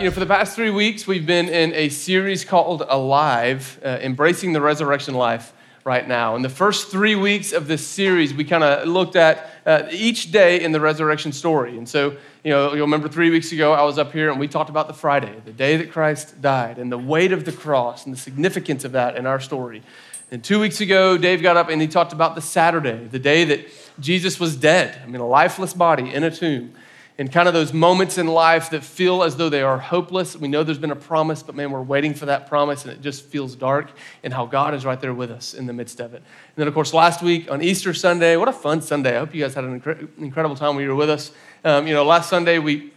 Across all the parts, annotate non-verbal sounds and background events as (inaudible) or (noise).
you know, for the past three weeks, we've been in a series called Alive, uh, Embracing the Resurrection Life right now. In the first three weeks of this series, we kind of looked at uh, each day in the resurrection story. And so, you know, you'll remember three weeks ago, I was up here and we talked about the Friday, the day that Christ died, and the weight of the cross and the significance of that in our story. And two weeks ago, Dave got up and he talked about the Saturday, the day that Jesus was dead. I mean, a lifeless body in a tomb and kind of those moments in life that feel as though they are hopeless. We know there's been a promise, but man, we're waiting for that promise and it just feels dark, and how God is right there with us in the midst of it. And then, of course, last week on Easter Sunday, what a fun Sunday. I hope you guys had an incredible time when you were with us. Um, you know, last Sunday we,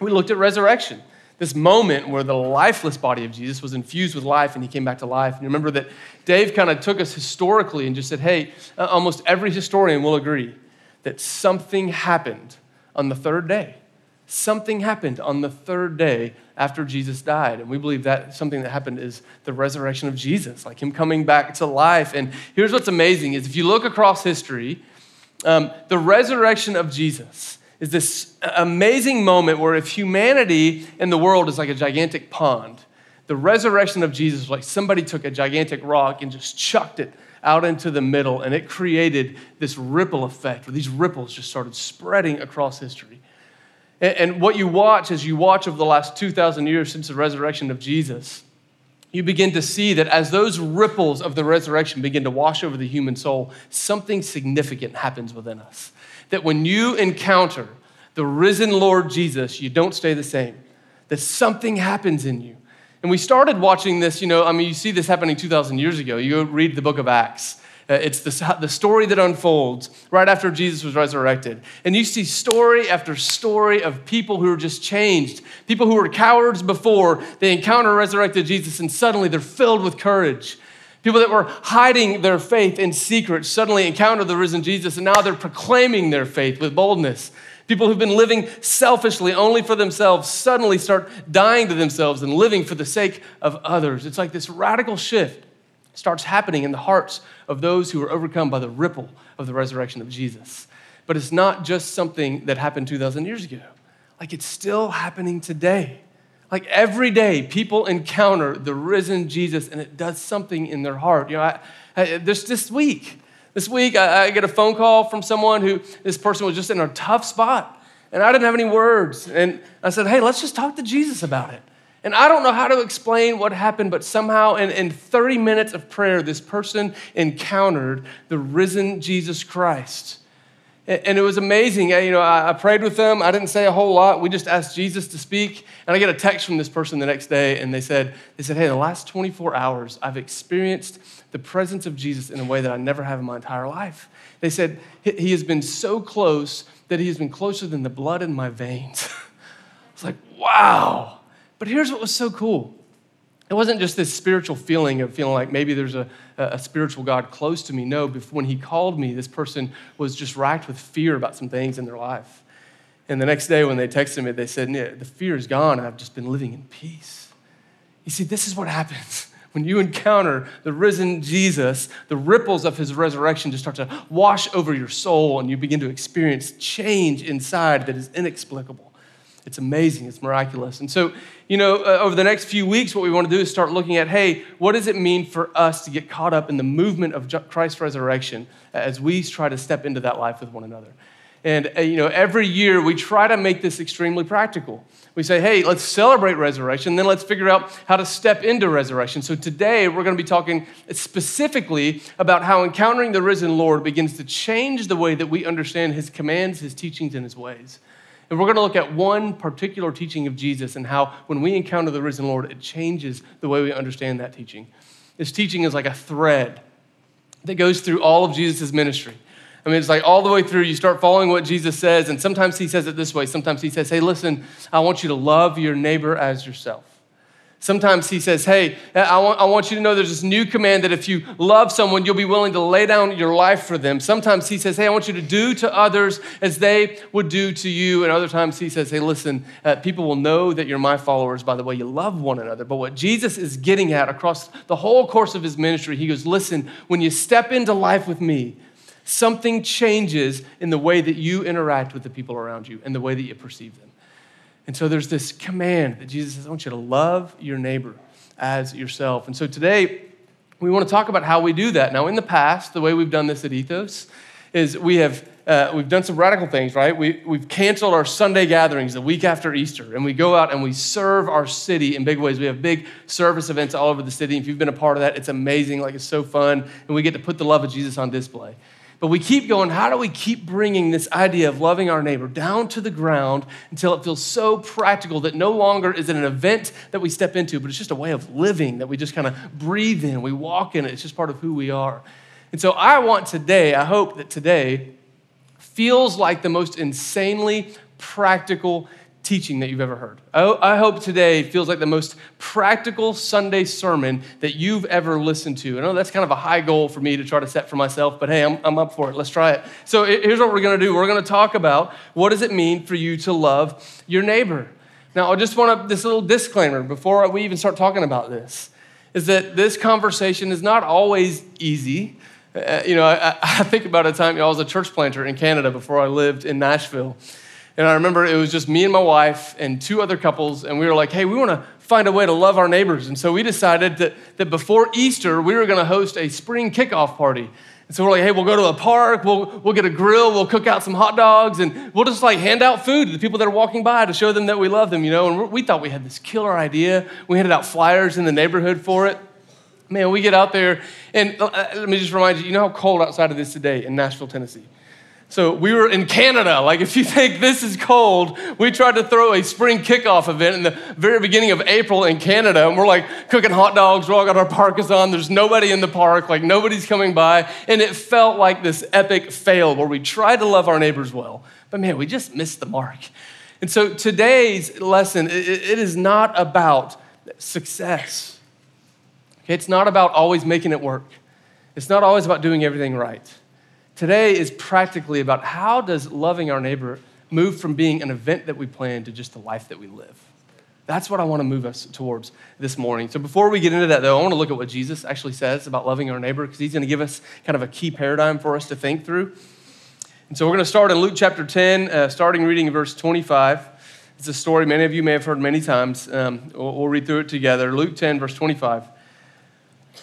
we looked at resurrection. This moment where the lifeless body of Jesus was infused with life and he came back to life. And remember that Dave kind of took us historically and just said, hey, uh, almost every historian will agree that something happened on the third day. Something happened on the third day after Jesus died. And we believe that something that happened is the resurrection of Jesus, like him coming back to life. And here's what's amazing is if you look across history, um, the resurrection of Jesus is this amazing moment where if humanity in the world is like a gigantic pond, the resurrection of Jesus, like somebody took a gigantic rock and just chucked it out into the middle, and it created this ripple effect where these ripples just started spreading across history. And, and what you watch as you watch over the last 2,000 years since the resurrection of Jesus, you begin to see that as those ripples of the resurrection begin to wash over the human soul, something significant happens within us. That when you encounter the risen Lord Jesus, you don't stay the same, that something happens in you and we started watching this, you know, I mean, you see this happening 2,000 years ago. You read the book of Acts. Uh, it's the, the story that unfolds right after Jesus was resurrected. And you see story after story of people who are just changed. People who were cowards before, they encounter resurrected Jesus, and suddenly they're filled with courage. People that were hiding their faith in secret suddenly encounter the risen Jesus, and now they're proclaiming their faith with boldness. People who've been living selfishly only for themselves suddenly start dying to themselves and living for the sake of others. It's like this radical shift starts happening in the hearts of those who are overcome by the ripple of the resurrection of Jesus. But it's not just something that happened 2,000 years ago, like it's still happening today. Like every day, people encounter the risen Jesus and it does something in their heart. You know, I, I, this, this week, this week, I, I get a phone call from someone who this person was just in a tough spot, and I didn't have any words. And I said, Hey, let's just talk to Jesus about it. And I don't know how to explain what happened, but somehow in, in 30 minutes of prayer, this person encountered the risen Jesus Christ. And it was amazing. You know, I prayed with them. I didn't say a whole lot. We just asked Jesus to speak. And I get a text from this person the next day, and they said, they said, hey, the last 24 hours, I've experienced the presence of Jesus in a way that I never have in my entire life. They said, he has been so close that he has been closer than the blood in my veins. (laughs) It's like, wow. But here's what was so cool. It wasn't just this spiritual feeling of feeling like maybe there's a, a spiritual God close to me. No, when he called me, this person was just racked with fear about some things in their life. And the next day when they texted me, they said, the fear is gone and I've just been living in peace. You see, this is what happens. When you encounter the risen Jesus, the ripples of his resurrection just start to wash over your soul and you begin to experience change inside that is inexplicable. It's amazing, it's miraculous. And so, you know, uh, over the next few weeks, what we want to do is start looking at hey, what does it mean for us to get caught up in the movement of Christ's resurrection as we try to step into that life with one another? And, uh, you know, every year we try to make this extremely practical. We say, hey, let's celebrate resurrection, then let's figure out how to step into resurrection. So today we're going to be talking specifically about how encountering the risen Lord begins to change the way that we understand his commands, his teachings, and his ways. And we're going to look at one particular teaching of Jesus and how when we encounter the risen Lord, it changes the way we understand that teaching. This teaching is like a thread that goes through all of Jesus' ministry. I mean, it's like all the way through, you start following what Jesus says, and sometimes he says it this way. Sometimes he says, Hey, listen, I want you to love your neighbor as yourself. Sometimes he says, Hey, I want, I want you to know there's this new command that if you love someone, you'll be willing to lay down your life for them. Sometimes he says, Hey, I want you to do to others as they would do to you. And other times he says, Hey, listen, uh, people will know that you're my followers by the way you love one another. But what Jesus is getting at across the whole course of his ministry, he goes, Listen, when you step into life with me, something changes in the way that you interact with the people around you and the way that you perceive them. And so there's this command that Jesus says, I want you to love your neighbor as yourself. And so today, we want to talk about how we do that. Now, in the past, the way we've done this at Ethos is we have uh, we've done some radical things, right? We, we've canceled our Sunday gatherings the week after Easter, and we go out and we serve our city in big ways. We have big service events all over the city. If you've been a part of that, it's amazing. Like, it's so fun, and we get to put the love of Jesus on display. But we keep going, how do we keep bringing this idea of loving our neighbor down to the ground until it feels so practical that no longer is it an event that we step into, but it's just a way of living that we just kind of breathe in, we walk in it, it's just part of who we are. And so I want today, I hope that today feels like the most insanely practical teaching that you've ever heard. I hope today feels like the most practical Sunday sermon that you've ever listened to. I know that's kind of a high goal for me to try to set for myself, but hey, I'm, I'm up for it. Let's try it. So here's what we're going to do we're going to talk about what does it mean for you to love your neighbor. Now, I just want to, this little disclaimer before we even start talking about this is that this conversation is not always easy. Uh, you know, I, I, think about a time, you know, I was a church planter in Canada before I lived in Nashville. And I remember it was just me and my wife and two other couples, and we were like, hey, we want to find a way to love our neighbors. And so we decided that, that before Easter, we were going to host a spring kickoff party. And so we're like, hey, we'll go to a park, we'll, we'll get a grill, we'll cook out some hot dogs, and we'll just like hand out food to the people that are walking by to show them that we love them, you know? And we thought we had this killer idea. We handed out flyers in the neighborhood for it. Man, we get out there, and uh, let me just remind you, you know how cold outside of this today in Nashville, Tennessee? So we were in Canada. Like, if you think this is cold, we tried to throw a spring kickoff event in the very beginning of April in Canada. And we're like cooking hot dogs. We're all got our parkas on. There's nobody in the park. Like, nobody's coming by. And it felt like this epic fail where we tried to love our neighbors well. But man, we just missed the mark. And so today's lesson, it is not about success. It's not about always making it work. It's not always about doing everything right. Today is practically about how does loving our neighbor move from being an event that we plan to just the life that we live. That's what I want to move us towards this morning. So before we get into that, though, I want to look at what Jesus actually says about loving our neighbor because he's going to give us kind of a key paradigm for us to think through. And so we're going to start in Luke chapter 10, uh, starting reading in verse 25. It's a story many of you may have heard many times. Um, we'll, we'll read through it together. Luke 10, verse 25.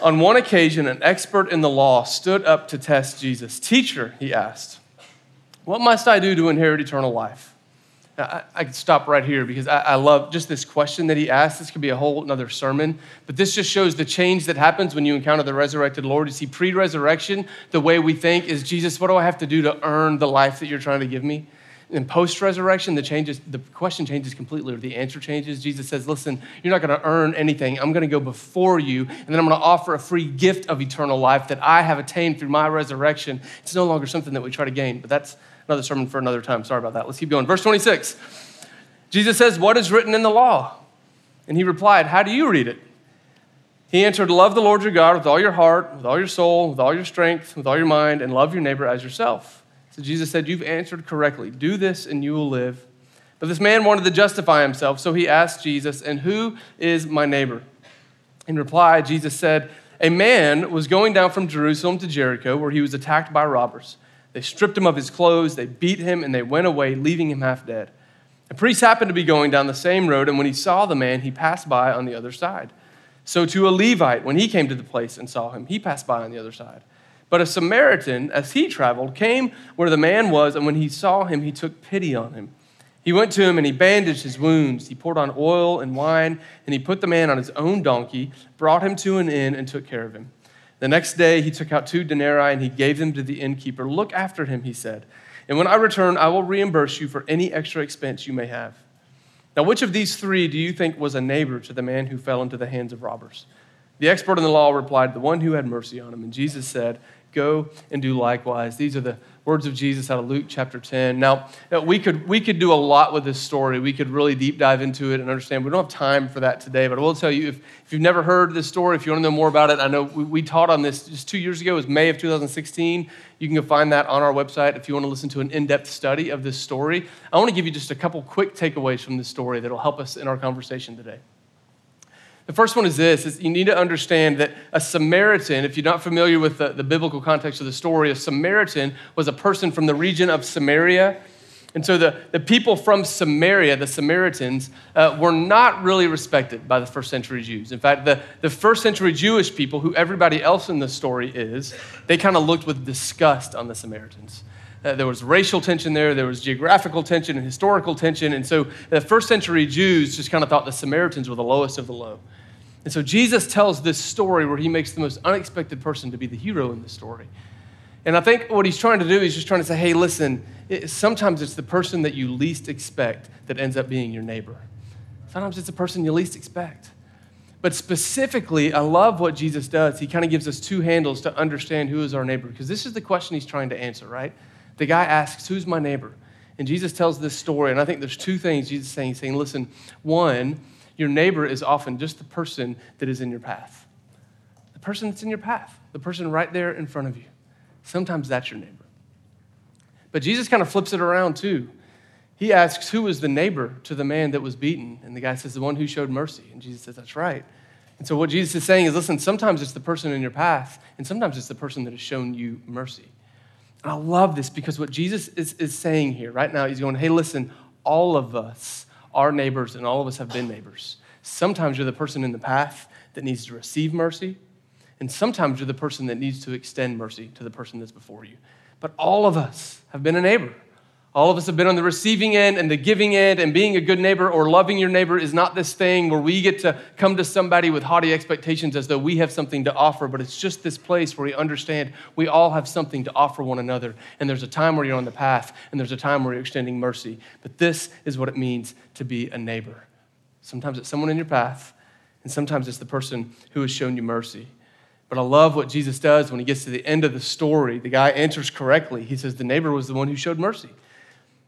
On one occasion, an expert in the law stood up to test Jesus. Teacher, he asked, what must I do to inherit eternal life? I, I could stop right here because I, I, love just this question that he asked. This could be a whole another sermon, but this just shows the change that happens when you encounter the resurrected Lord. You see, pre resurrection, the way we think is Jesus, what do I have to do to earn the life that you're trying to give me? In post resurrection, the changes, the question changes completely, or the answer changes. Jesus says, Listen, you're not going to earn anything. I'm going to go before you, and then I'm going to offer a free gift of eternal life that I have attained through my resurrection. It's no longer something that we try to gain, but that's another sermon for another time. Sorry about that. Let's keep going. Verse 26. Jesus says, What is written in the law? And he replied, How do you read it? He answered, Love the Lord your God with all your heart, with all your soul, with all your strength, with all your mind, and love your neighbor as yourself. So Jesus said, You've answered correctly. Do this and you will live. But this man wanted too justify himself, so he asked Jesus, And who is my neighbor? In reply, Jesus said, A man was going down from Jerusalem to Jericho, where he was attacked by robbers. They stripped him of his clothes, they beat him, and they went away, leaving him half dead. A priest happened to be going down the same road, and when he saw the man, he passed by on the other side. So, to a Levite, when he came to the place and saw him, he passed by on the other side. But a Samaritan, as he traveled, came where the man was, and when he saw him, he took pity on him. He went to him and he bandaged his wounds. He poured on oil and wine, and he put the man on his own donkey, brought him to an inn, and took care of him. The next day, he took out two denarii and he gave them to the innkeeper. Look after him, he said, and when I return, I will reimburse you for any extra expense you may have. Now, which of these three do you think was a neighbor to the man who fell into the hands of robbers? The expert in the law replied, The one who had mercy on him. And Jesus said, Go and do likewise. These are the words of Jesus out of Luke chapter 10. Now, uh, we could, we could do a lot with this story. We could really deep dive into it and understand. We don't have time for that today, but I will tell you if, if you've never heard this story, if you want to know more about it, I know we, we taught on this just two years ago. It was May of 2016. You can go find that on our website if you want to listen to an in depth study of this story. I want to give you just a couple quick takeaways from this story that will help us in our conversation today. The first one is this is you need to understand that a Samaritan, if you're not familiar with the, the biblical context of the story, a Samaritan was a person from the region of Samaria. And so the, the people from Samaria, the Samaritans, uh, were not really respected by the first century Jews. In fact, the, the first century Jewish people, who everybody else in the story is, they kind of looked with disgust on the Samaritans. Uh, there was racial tension there, there was geographical tension and historical tension. And so the first century Jews just kind of thought the Samaritans were the lowest of the low. And so Jesus tells this story where he makes the most unexpected person to be the hero in the story. And I think what he's trying to do is just trying to say, hey, listen, it, sometimes it's the person that you least expect that ends up being your neighbor. Sometimes it's the person you least expect. But specifically, I love what Jesus does. He kind of gives us two handles to understand who is our neighbor, because this is the question he's trying to answer, right? The guy asks, Who's my neighbor? And Jesus tells this story, and I think there's two things Jesus is saying. He's saying, Listen, one, your neighbor is often just the person that is in your path. The person that's in your path, the person right there in front of you. Sometimes that's your neighbor. But Jesus kind of flips it around too. He asks, Who was the neighbor to the man that was beaten? And the guy says, The one who showed mercy. And Jesus says, That's right. And so what Jesus is saying is, Listen, sometimes it's the person in your path, and sometimes it's the person that has shown you mercy. And I love this because what Jesus is, is saying here right now, he's going, hey, listen, all of us are neighbors and all of us have been neighbors. Sometimes you're the person in the path that needs to receive mercy, and sometimes you're the person that needs to extend mercy to the person that's before you. But all of us have been a neighbor. All of us have been on the receiving end and the giving end, and being a good neighbor or loving your neighbor is not this thing where we get to come to somebody with haughty expectations as though we have something to offer, but it's just this place where we understand we all have something to offer one another. And there's a time where you're on the path, and there's a time where you're extending mercy. But this is what it means to be a neighbor. Sometimes it's someone in your path, and sometimes it's the person who has shown you mercy. But I love what Jesus does when he gets to the end of the story. The guy answers correctly. He says, The neighbor was the one who showed mercy.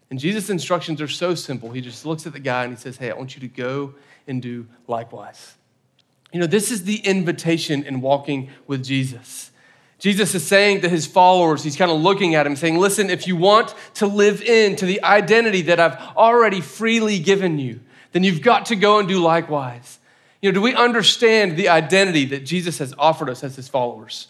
And Jesus' instructions are so simple. He just looks at the guy and he says, Hey, I want you to go and do likewise. You know, this is the invitation in walking with Jesus. Jesus is saying to his followers, he's kind of looking at him, saying, Listen, if you want to live into the identity that I've already freely given you, then you've got to go and do likewise. You know, do we understand the identity that Jesus has offered us as his followers?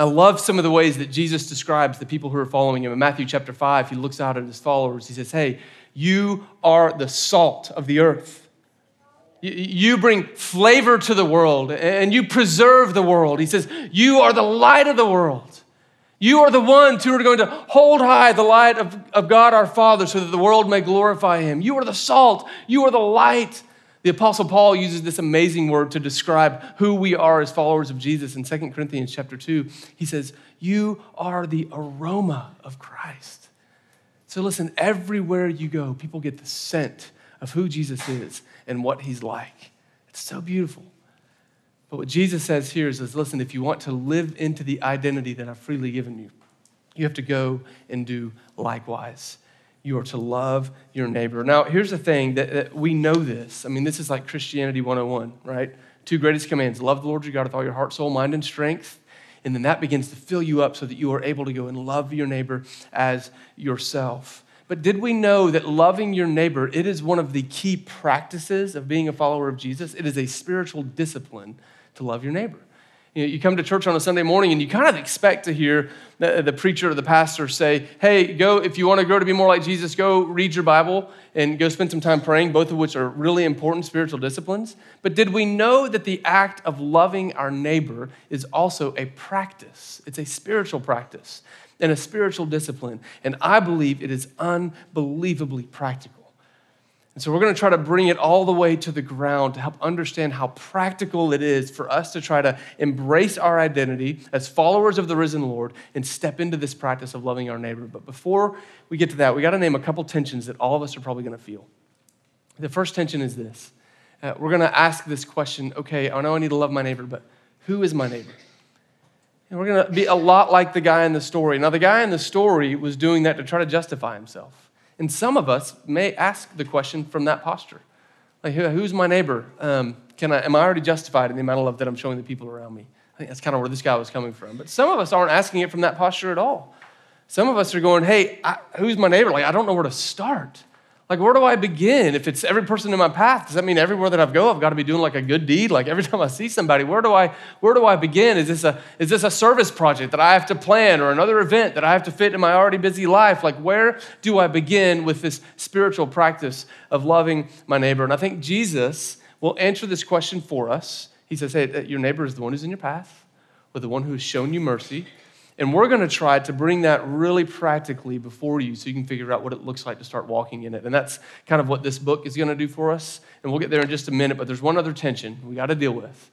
I love some of the ways that Jesus describes the people who are following him. In Matthew chapter 5, he looks out at his followers. He says, Hey, you are the salt of the earth. You bring flavor to the world and you preserve the world. He says, You are the light of the world. You are the ones who are going to hold high the light of, of God our Father so that the world may glorify him. You are the salt. You are the light. The Apostle Paul uses this amazing word to describe who we are as followers of Jesus in 2 Corinthians chapter 2. He says, You are the aroma of Christ. So listen, everywhere you go, people get the scent of who Jesus is and what he's like. It's so beautiful. But what Jesus says here is, is listen, if you want to live into the identity that I've freely given you, you have to go and do likewise you are to love your neighbor. Now, here's the thing that, that, we know this. I mean, this is like Christianity 101, right? Two greatest commands love the Lord your God with all your heart, soul, mind, and strength. And then that begins to fill you up so that you are able to go and love your neighbor as yourself. But did we know that loving your neighbor, it is one of the key practices of being a follower of Jesus? It is a spiritual discipline to love your neighbor. You, know, you come to church on a Sunday morning and you kind of expect to hear the, the preacher or the pastor say, Hey, go, if you want to grow to be more like Jesus, go read your Bible and go spend some time praying, both of which are really important spiritual disciplines. But did we know that the act of loving our neighbor is also a practice? It's a spiritual practice and a spiritual discipline. And I believe it is unbelievably practical. And so we're going to try to bring it all the way to the ground to help understand how practical it is for us to try to embrace our identity as followers of the risen Lord and step into this practice of loving our neighbor. But before we get to that, we got to name a couple tensions that all of us are probably going to feel. The first tension is this uh, we're going to ask this question okay, I know I need to love my neighbor, but who is my neighbor? And we're going to be a lot like the guy in the story. Now, the guy in the story was doing that to try to justify himself. And some of us may ask the question from that posture. Like, who's my neighbor? Um, can I, am I already justified in the amount of love that I'm showing the people around me? I think that's kind of where this guy was coming from. But some of us aren't asking it from that posture at all. Some of us are going, hey, I, who's my neighbor? Like, I don't know where to start. Like, where do I begin? If it's every person in my path, does that mean everywhere that I go, I've got to be doing like a good deed? Like every (laughs) time I see somebody, where do I where do I begin? Is this a is this a service project that I have to plan or another event that I have to fit in my already busy life? Like, where do I begin with this spiritual practice of loving my neighbor? And I think Jesus will answer this question for us. He says, Hey, your neighbor is the one who's in your path, or the one who has shown you mercy. And we're going to try to bring that really practically before you so you can figure out what it looks like to start walking in it. And that's kind of what this book is going to do for us. And we'll get there in just a minute, but there's one other tension we got to deal with.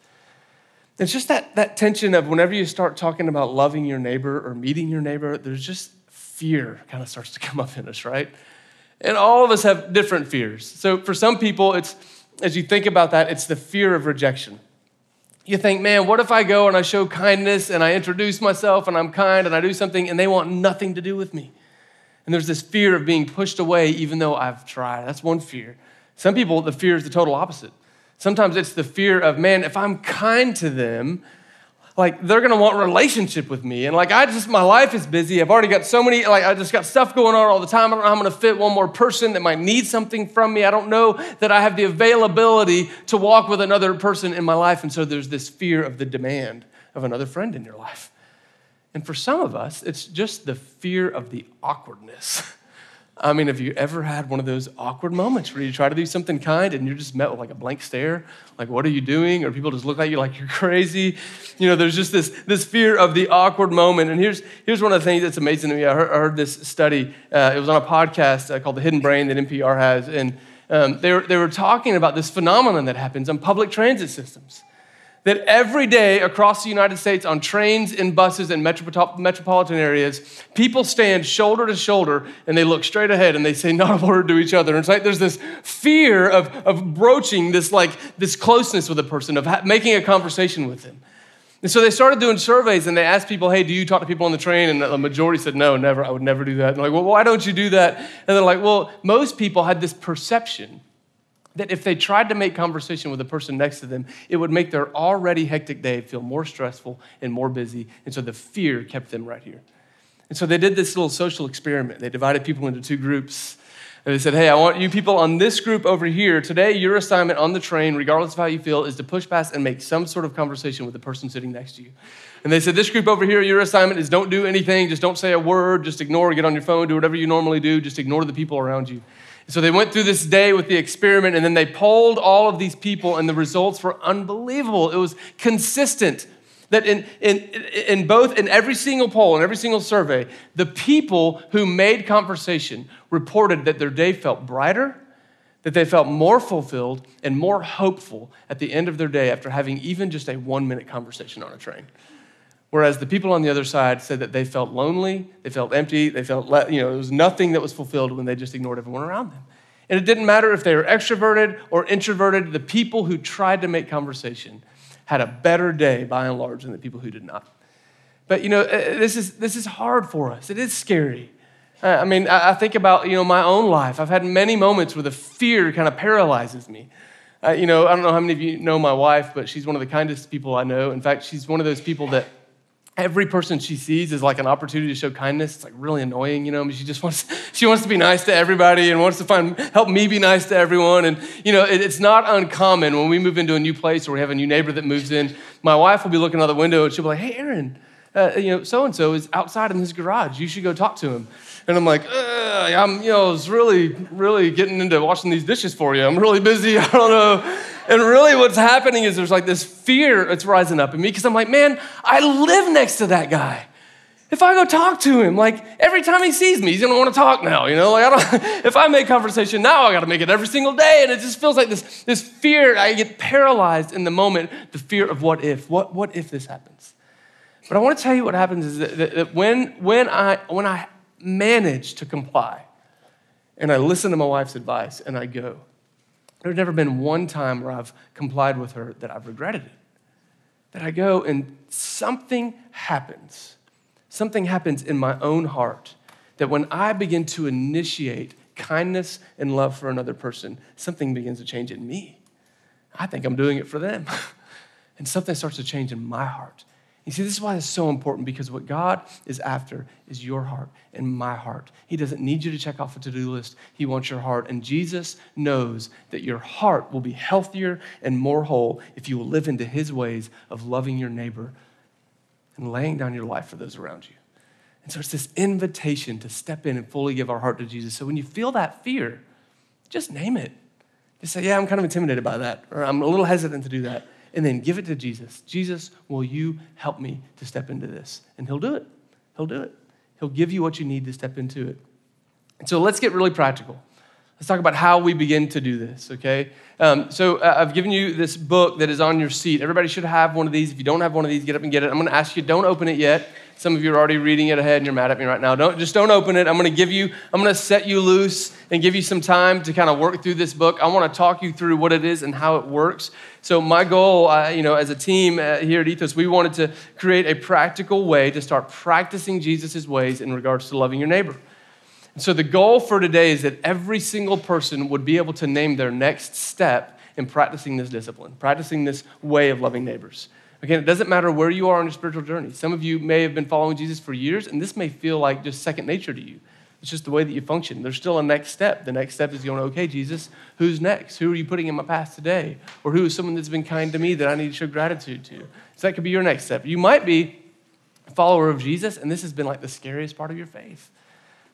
It's just that, that tension of whenever you start talking about loving your neighbor or meeting your neighbor, there's just fear kind of starts to come up in us, right? And all of us have different fears. So for some people, it's as you think about that, it's the fear of rejection you think, man, what if I go and I show kindness and I introduce myself and I'm kind and I do something and they want nothing to do with me? And there's this fear of being pushed away even though I've tried. That's one fear. Some people, the fear is the total opposite. Sometimes it's the fear of, man, if I'm kind to them, like they're gonna want relationship with me. And like I just, my life is busy. I've already got so many, like I just got stuff going on all the time. I don't know how I'm gonna fit one more person that might need something from me. I don't know that I have the availability to walk with another person in my life. And so there's this fear of the demand of another friend in your life. And for some of us, it's just the fear of the awkwardness. (laughs) I mean, have you ever had one of those awkward moments where you try to do something kind and you're just met with like a blank stare? Like, what are you doing? Or people just look at you like you're (laughs) crazy. You know, there's just this, this fear of the awkward moment. And here's, here's one of the things that's amazing to me. I heard, I heard this study, uh, it was on a podcast uh, called The Hidden Brain that NPR has. And um, they, were, they were talking about this phenomenon that happens on public transit systems that every day across the United States on trains and buses and metropolitan areas, people stand shoulder to shoulder and they look straight ahead and they say not a word to each other. And it's like there's this fear of, of broaching this like this closeness with a person, of ha- making a conversation with them. And so they started doing surveys and they asked people, hey, do you talk to people on the train? And the majority said, no, never. I would never do that. And like, well, why don't you do that? And they're like, well, most people had this perception that if they tried to make conversation with the person next to them, it would make their already hectic day feel more stressful and more busy. And so the fear kept them right here. And so they did this little social experiment. They divided people into two groups. And they said, Hey, I want you people on this group over here. Today, your assignment on the train, regardless of how you feel, is to push past and make some sort of conversation with the person sitting next to you. And they said, This group over here, your assignment is don't do anything, just don't say a word, just ignore, get on your phone, do whatever you normally do, just ignore the people around you. So they went through this day with the experiment and then they polled all of these people, and the results were unbelievable. It was consistent that in, in, in both, in every single poll, in every single survey, the people who made conversation reported that their day felt brighter, that they felt more fulfilled and more hopeful at the end of their day after having even just a one minute conversation on a train. Whereas the people on the other side said that they felt lonely, they felt empty, they felt, le- you know, there was nothing that was fulfilled when they just ignored everyone around them. And it didn't matter if they were extroverted or introverted, the people who tried to make conversation had a better day by and large than the people who did not. But, you know, uh, this is, this is hard for us. It is scary. Uh, I mean, I think about, you know, my own life. I've had many moments where the fear kind of paralyzes me. Uh, you know, I don't know how many of you know my wife, but she's one of the kindest people I know. In fact, she's one of those people that every person she sees is like an opportunity to show kindness. It's like really annoying, you know. She just wants (laughs) she wants to be nice to everybody and wants to find help me be nice to everyone. And you know, it, it's not uncommon when we move into a new place or we have a new neighbor that moves in. My wife will be looking out the window and she'll be like, "Hey, Aaron, uh, you know, so and so is outside in his garage. You should go talk to him." And I'm like, I'm, you know, it's really, really getting into washing these dishes for you. I'm really busy. (laughs) I don't know. And really, what's happening is there's like this fear that's rising up in me because I'm like, man, I live next to that guy. If I go talk to him, like every time he sees me, he's gonna want to talk now. You know, like I don't. (laughs) If I make conversation now, I got to make it every single day, and it just feels like this this fear. I get paralyzed in the moment. The fear of what if? What what if this happens? But I want to tell you what happens is that, that, that when when I when I manage to comply and I listen to my wife's advice and I go, there's never been one time where I've complied with her that I've regretted it. That I go and something happens. Something happens in my own heart that when I begin to initiate kindness and love for another person, something begins to change in me. I think I'm doing it for them. (laughs) and something starts to change in my heart. You see, this is why it's so important because what God is after is your heart and my heart. He doesn't need you to check off a to do list, He wants your heart. And Jesus knows that your heart will be healthier and more whole if you will live into His ways of loving your neighbor and laying down your life for those around you. And so it's this invitation to step in and fully give our heart to Jesus. So when you feel that fear, just name it. Just say, Yeah, I'm kind of intimidated by that, or I'm a little hesitant to do that and then give it to Jesus. Jesus, will you help me to step into this? And He'll do it. He'll do it. He'll give you what you need to step into it. And so let's get really practical. Let's talk about how we begin to do this, okay? Um, so uh, I've given you this book that is on your seat. Everybody should have one of these. If you don't have one of these, get up and get it. I'm going to ask you, don't open it yet. Some of you are already reading it ahead and you're mad at me right now. Don't, just don't open it. I'm going to give you, I'm going to set you loose and give you some time to kind of work through this book. I want to talk you through what it is and how it works. So my goal, uh, you know, as a team uh, here at Ethos, we wanted to create a practical way to start practicing Jesus' ways in regards to loving your neighbor. And so the goal for today is that every single person would be able to name their next step in practicing this discipline, practicing this way of loving neighbors. Again, it doesn't matter where you are on your spiritual journey. Some of you may have been following Jesus for years, and this may feel like just second nature to you. It's just the way that you function. There's still a next step. The next step is going, okay, Jesus, who's next? Who are you putting in my path today? Or who is someone that's been kind to me that I need to show gratitude to? So that could be your next step. You might be a follower of Jesus, and this has been like the scariest part of your faith.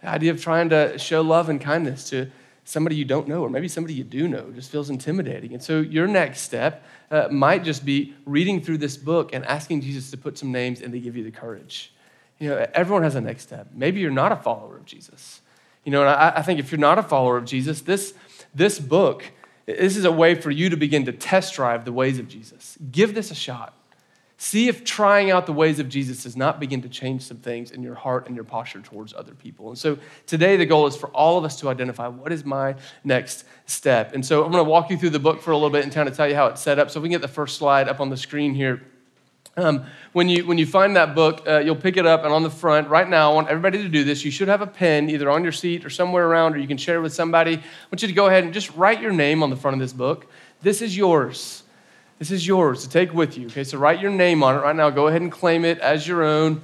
The idea of trying to show love and kindness to somebody you don't know, or maybe somebody you do know, just feels intimidating. And so your next step uh, might just be reading through this book and asking Jesus to put some names and to give you the courage. You know, everyone has a next step. Maybe you're not a follower of Jesus. You know, and I, I think if you're not a follower of Jesus, this, this book, this is a way for you to begin to test drive the ways of Jesus. Give this a shot. See if trying out the ways of Jesus does not begin to change some things in your heart and your posture towards other people. And so today, the goal is for all of us to identify what is my next step. And so I'm going to walk you through the book for a little bit and kind of tell you how it's set up. So if we can get the first slide up on the screen here. Um, when, you, when you find that book, uh, you'll pick it up, and on the front, right now, I want everybody to do this. You should have a pen either on your seat or somewhere around, or you can share it with somebody. I want you to go ahead and just write your name on the front of this book. This is yours. This is yours to take with you. Okay, so write your name on it right now. Go ahead and claim it as your own.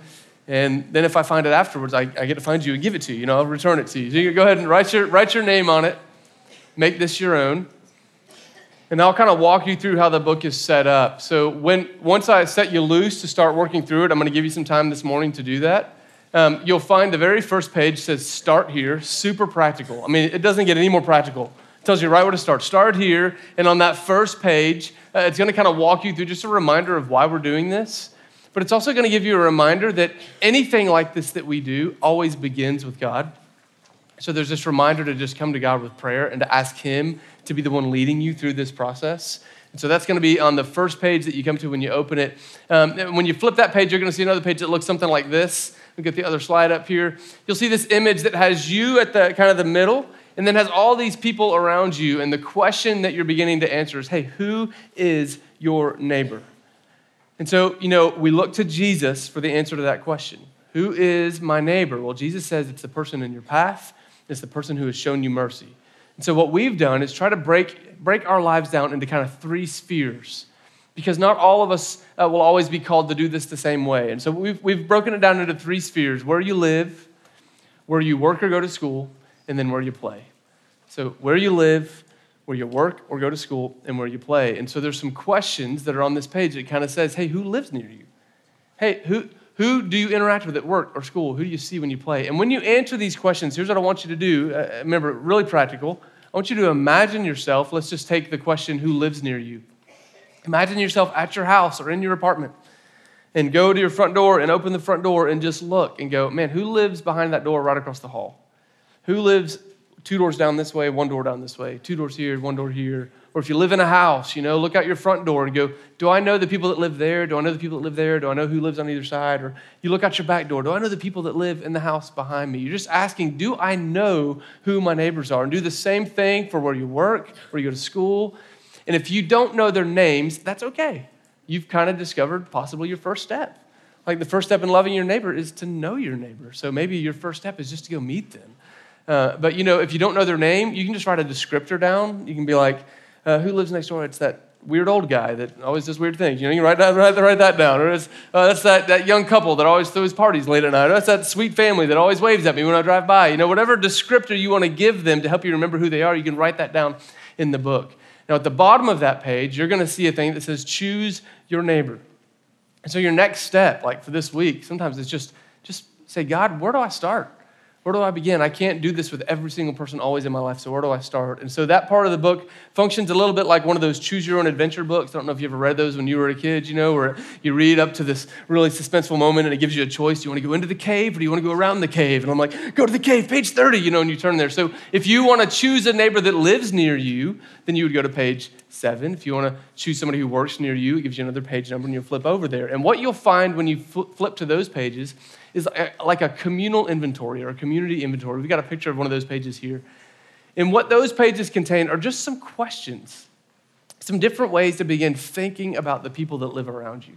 And then if I find it afterwards, I, I get to find you and give it to you. You know, I'll return it to you. So you go ahead and write your, write your name on it. Make this your own. And I'll kind of walk you through how the book is set up. So when once I set you loose to start working through it, I'm going to give you some time this morning to do that. Um, you'll find the very first page says start here, super practical. I mean, it doesn't get any more practical. Tells you right where to start. Start here, and on that first page, uh, it's going to kind of walk you through just a reminder of why we're doing this. But it's also going to give you a reminder that anything like this that we do always begins with God. So there's this reminder to just come to God with prayer and to ask Him to be the one leading you through this process. And so that's going to be on the first page that you come to when you open it. Um, when you flip that page, you're going to see another page that looks something like this. We get the other slide up here. You'll see this image that has you at the kind of the middle, and then has all these people around you. And the question that you're beginning to answer is hey, who is your neighbor? And so, you know, we look to Jesus for the answer to that question Who is my neighbor? Well, Jesus says it's the person in your path, it's the person who has shown you mercy. And so, what we've done is try to break, break our lives down into kind of three spheres because not all of us uh, will always be called to do this the same way. And so, we've, we've broken it down into three spheres where you live, where you work or go to school, and then where you play. So, where you live, where you work or go to school, and where you play. And so, there's some questions that are on this page that kind of says, hey, who lives near you? Hey, who, who do you interact with at work or school? Who do you see when you play? And when you answer these questions, here's what I want you to do. Uh, remember, really practical. I want you to imagine yourself. Let's just take the question, who lives near you? Imagine yourself at your house or in your apartment and go to your front door and open the front door and just look and go, man, who lives behind that door right across the hall? Who lives two doors down this way, one door down this way, two doors here, one door here. Or if you live in a house, you know, look out your front door and go, do I know the people that live there? Do I know the people that live there? Do I know who lives on either side? Or you look out your back door, do I know the people that live in the house behind me? You're just asking, do I know who my neighbors are? And do the same thing for where you work, where you go to school. And if you don't know their names, that's okay. You've kind of discovered possibly your first step. Like the first step in loving your neighbor is to know your neighbor. So maybe your first step is just to go meet them. Uh, but you know, if you don't know their name, you can just write a descriptor down. You can be like, uh, "Who lives next door?" It's that weird old guy that always does weird things. You know, you write that, write, write that down. Or uh, that's that, that young couple that always throws parties late at night. Or that's that sweet family that always waves at me when I drive by. You know, whatever descriptor you want to give them to help you remember who they are, you can write that down in the book. Now, at the bottom of that page, you're going to see a thing that says choose your neighbor. And so your next step, like for this week, sometimes it's just, just say, God, where do I start? Where do I begin? I can't do this with every single person always in my life, so where do I start? And so that part of the book functions a little bit like one of those choose your own adventure books. I don't know if you ever read those when you were a kid, you know, where you read up to this really suspenseful moment and it gives you a choice. Do you want to go into the cave or do you want to go around the cave? And I'm like, go to the cave, page 30, you know, and you turn there. So if you want to choose a neighbor that lives near you, then you would go to page seven. If you want to choose somebody who works near you, it gives you another page number and you'll flip over there. And what you'll find when you flip to those pages is like a communal inventory or a community inventory. We've got a picture of one of those pages here. And what those pages contain are just some questions, some different ways to begin thinking about the people that live around you.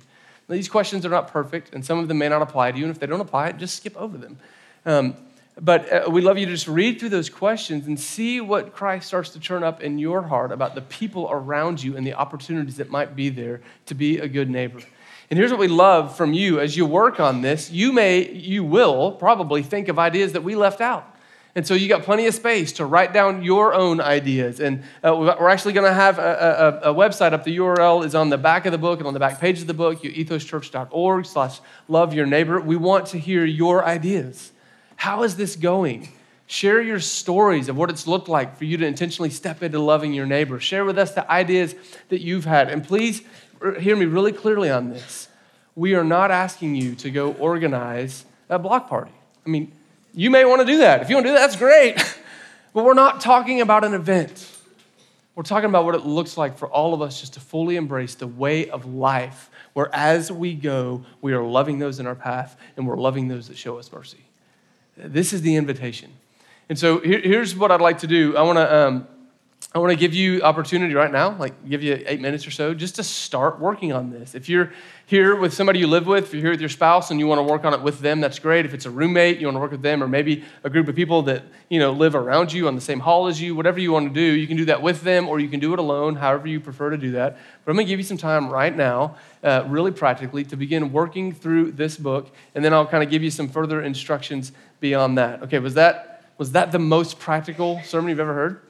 Now, these questions are not perfect, and some of them may not apply to you. And if they don't apply, just skip over them. Um, but uh, we'd love you to just read through those questions and see what Christ starts to turn up in your heart about the people around you and the opportunities that might be there to be a good neighbor. And here's what we love from you as you work on this. You may, you will probably think of ideas that we left out. And so you got plenty of space to write down your own ideas. And uh, we're actually going to have a, a, a, website up. The URL is on the back of the book and on the back page of the book, ethoschurch.org slash love your neighbor. We want to hear your ideas. How is this going? Share your stories of what it's looked like for you to intentionally step into loving your neighbor. Share with us the ideas that you've had. And please uh, hear me really clearly on this. We are not asking you to go organize a block party. I mean, you may want to do that. If you want to do that, that's great. (laughs) but we're not talking about an event. We're talking about what it looks like for all of us just to fully embrace the way of life where as we go, we are loving those in our path and we're loving those that show us mercy. This is the invitation. And so here, here's what I'd like to do. I want to um, I want to give you opportunity right now, like give you eight minutes or so, just to start working on this. If you're here with somebody you live with, if you're here with your spouse and you want to work on it with them, that's great. If it's a roommate, you want to work with them, or maybe a group of people that you know live around you on the same hall as you, whatever you want to do, you can do that with them, or you can do it alone, however you prefer to do that. But I'm going to give you some time right now, uh, really practically, to begin working through this book, and then I'll kind of give you some further instructions beyond that. Okay, was that was that the most practical sermon you've ever heard?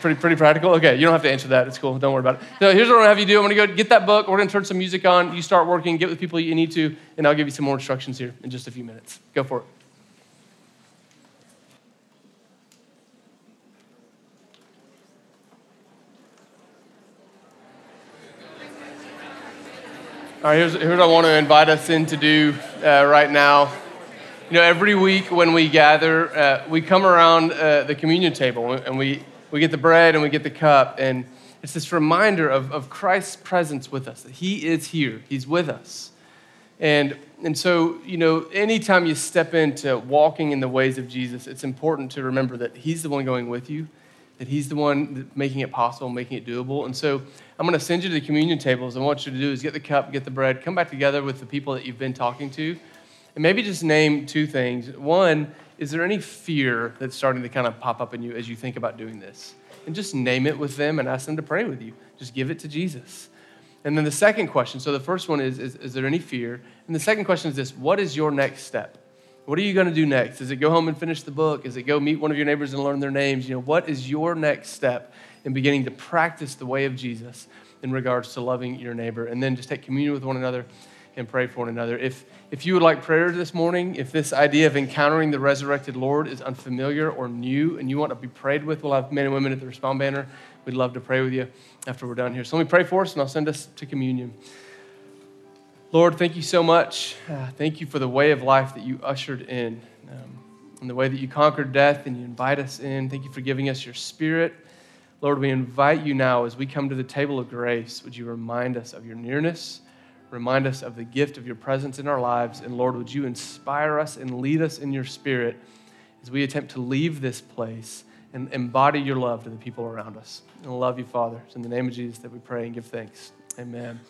Pretty, pretty practical? Okay, you don't have to answer that. It's cool. Don't worry about it. So here's what I'm going to have you do. I'm going to go get that book. We're going to turn some music on. You start working, get with people you need to, and I'll give you some more instructions here in just a few minutes. Go for it. All right, here's, here's what I want to invite us in to do uh, right now. You know, every week when we gather, uh, we come around uh, the communion table and we we get the bread and we get the cup. And it's this reminder of, of Christ's presence with us, that He is here, He's with us. And, and so, you know, anytime you step into walking in the ways of Jesus, it's important to remember that He's the one going with you, that He's the one making it possible, making it doable. And so I'm going to send you to the communion tables. And what you to do is get the cup, get the bread, come back together with the people that you've been talking to, and maybe just name two things. One, is there any fear that's starting to kind of pop up in you as you think about doing this? And just name it with them and ask them to pray with you. Just give it to Jesus. And then the second question so the first one is, is, is there any fear? And the second question is this what is your next step? What are you going to do next? Is it go home and finish the book? Is it go meet one of your neighbors and learn their names? You know, what is your next step in beginning to practice the way of Jesus in regards to loving your neighbor? And then just take communion with one another and pray for one another. If, if you would like prayer this morning, if this idea of encountering the resurrected Lord is unfamiliar or new and you want to be prayed with, we'll have men and women at the Respond banner. We'd love to pray with you after we're done here. So let me pray for us and I'll send us to communion. Lord, thank you so much. Uh, thank you for the way of life that you ushered in um, and the way that you conquered death and you invite us in. Thank you for giving us your spirit. Lord, we invite you now as we come to the table of grace. Would you remind us of your nearness? Remind us of the gift of your presence in our lives. And Lord, would you inspire us and lead us in your spirit as we attempt to leave this place and embody your love to the people around us. And I love you, Father. It's in the name of Jesus that we pray and give thanks. Amen.